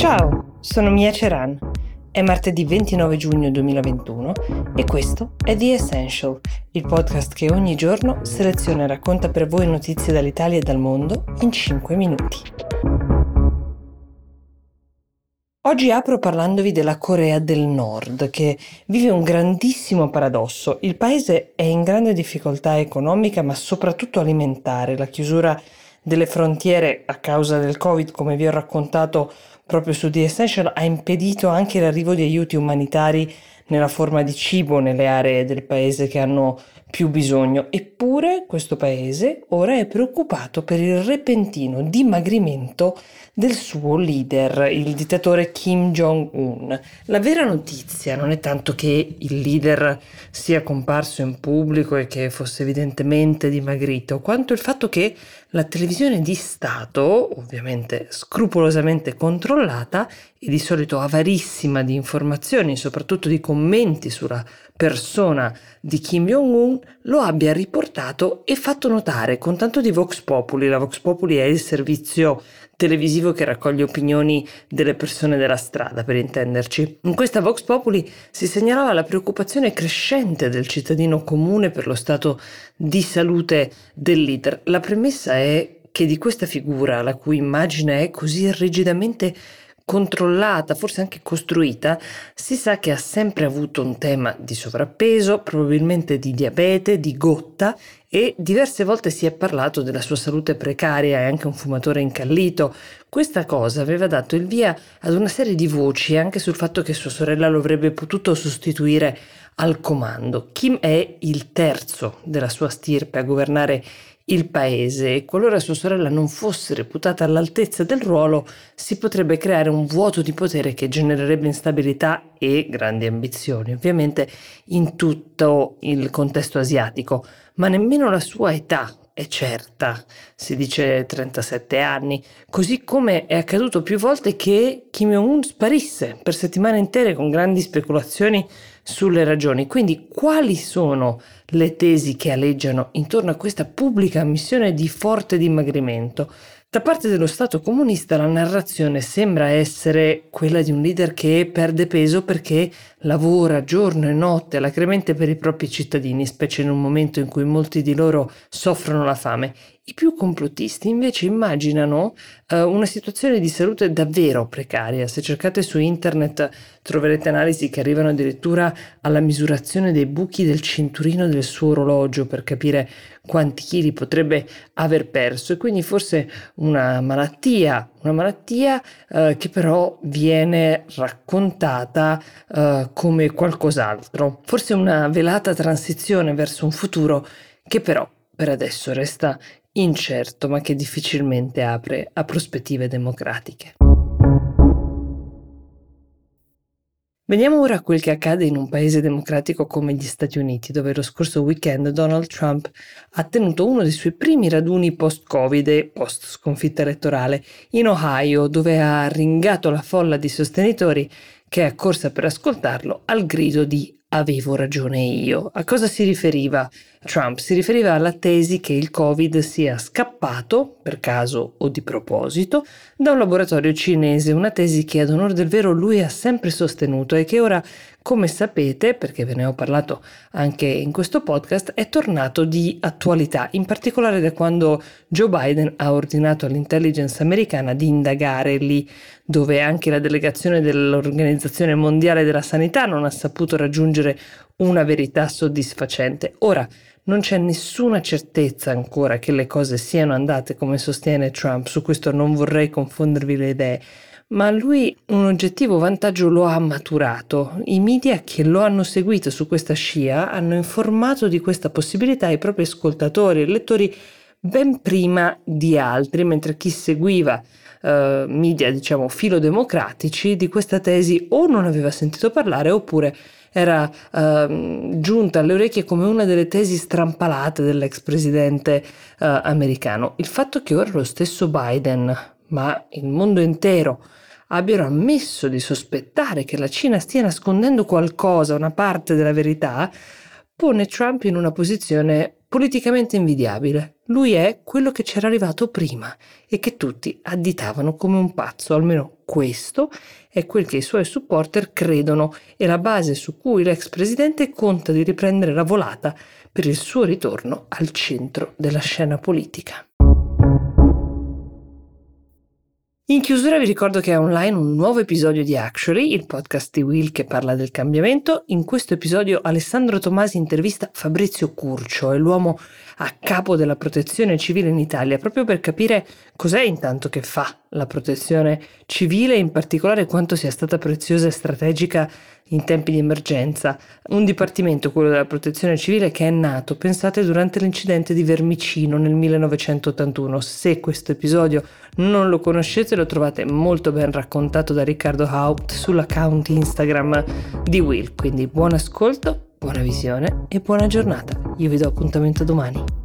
Ciao, sono Mia Ceran. È martedì 29 giugno 2021 e questo è The Essential, il podcast che ogni giorno seleziona e racconta per voi notizie dall'Italia e dal mondo in 5 minuti. Oggi apro parlandovi della Corea del Nord, che vive un grandissimo paradosso. Il paese è in grande difficoltà economica, ma soprattutto alimentare. La chiusura delle frontiere a causa del Covid, come vi ho raccontato proprio su The Essential, ha impedito anche l'arrivo di aiuti umanitari nella forma di cibo nelle aree del paese che hanno più bisogno. Eppure questo paese ora è preoccupato per il repentino dimagrimento del suo leader, il dittatore Kim Jong-un. La vera notizia non è tanto che il leader sia comparso in pubblico e che fosse evidentemente dimagrito, quanto il fatto che la televisione di Stato, ovviamente scrupolosamente controllata e di solito avarissima di informazioni, soprattutto di commenti sulla persona di Kim Jong-un, lo abbia riportato e fatto notare con tanto di Vox Populi. La Vox Populi è il servizio televisivo che raccoglie opinioni delle persone della strada, per intenderci. In questa Vox Populi si segnalava la preoccupazione crescente del cittadino comune per lo stato di salute del leader. La premessa è che di questa figura, la cui immagine è così rigidamente controllata, forse anche costruita, si sa che ha sempre avuto un tema di sovrappeso, probabilmente di diabete, di gotta e diverse volte si è parlato della sua salute precaria e anche un fumatore incallito. Questa cosa aveva dato il via ad una serie di voci anche sul fatto che sua sorella lo avrebbe potuto sostituire al comando. Kim è il terzo della sua stirpe a governare il paese e qualora sua sorella non fosse reputata all'altezza del ruolo, si potrebbe creare un vuoto di potere che genererebbe instabilità e grandi ambizioni, ovviamente in tutto il contesto asiatico, ma nemmeno la sua età è certa, si dice 37 anni, così come è accaduto più volte che Kim Jong-un sparisse per settimane intere con grandi speculazioni sulle ragioni. Quindi quali sono le tesi che aleggiano intorno a questa pubblica missione di forte dimagrimento? Da parte dello Stato comunista la narrazione sembra essere quella di un leader che perde peso perché lavora giorno e notte alacremente per i propri cittadini, specie in un momento in cui molti di loro soffrono la fame. I più complottisti invece immaginano uh, una situazione di salute davvero precaria. Se cercate su internet troverete analisi che arrivano addirittura alla misurazione dei buchi del cinturino del suo orologio per capire quanti chili potrebbe aver perso e quindi forse una malattia, una malattia uh, che però viene raccontata uh, come qualcos'altro, forse una velata transizione verso un futuro che però per adesso resta incerto ma che difficilmente apre a prospettive democratiche. Veniamo ora a quel che accade in un paese democratico come gli Stati Uniti, dove lo scorso weekend Donald Trump ha tenuto uno dei suoi primi raduni post-Covid e post-sconfitta elettorale in Ohio, dove ha ringato la folla di sostenitori che è accorsa per ascoltarlo al grido di avevo ragione io. A cosa si riferiva Trump? Si riferiva alla tesi che il Covid sia scappato, per caso o di proposito, da un laboratorio cinese, una tesi che ad onore del vero lui ha sempre sostenuto e che ora come sapete, perché ve ne ho parlato anche in questo podcast, è tornato di attualità, in particolare da quando Joe Biden ha ordinato all'intelligence americana di indagare lì dove anche la delegazione dell'Organizzazione Mondiale della Sanità non ha saputo raggiungere una verità soddisfacente. Ora, non c'è nessuna certezza ancora che le cose siano andate come sostiene Trump, su questo non vorrei confondervi le idee, ma lui un oggettivo vantaggio lo ha maturato. I media che lo hanno seguito su questa scia hanno informato di questa possibilità i propri ascoltatori e lettori ben prima di altri, mentre chi seguiva uh, media, diciamo, filodemocratici di questa tesi o non aveva sentito parlare oppure era uh, giunta alle orecchie come una delle tesi strampalate dell'ex presidente uh, americano. Il fatto che ora lo stesso Biden, ma il mondo intero, abbiano ammesso di sospettare che la Cina stia nascondendo qualcosa, una parte della verità, pone Trump in una posizione politicamente invidiabile. Lui è quello che c'era arrivato prima e che tutti additavano come un pazzo, almeno questo è quel che i suoi supporter credono e la base su cui l'ex presidente conta di riprendere la volata per il suo ritorno al centro della scena politica. In chiusura vi ricordo che è online un nuovo episodio di Actually, il podcast di Will che parla del cambiamento. In questo episodio Alessandro Tomasi intervista Fabrizio Curcio, è l'uomo a capo della protezione civile in Italia, proprio per capire cos'è intanto che fa la protezione civile e in particolare quanto sia stata preziosa e strategica in tempi di emergenza. Un dipartimento, quello della protezione civile, che è nato, pensate, durante l'incidente di Vermicino nel 1981. Se questo episodio non lo conoscete, lo trovate molto ben raccontato da Riccardo Haupt sull'account Instagram di Will. Quindi buon ascolto, buona visione e buona giornata. Io vi do appuntamento domani.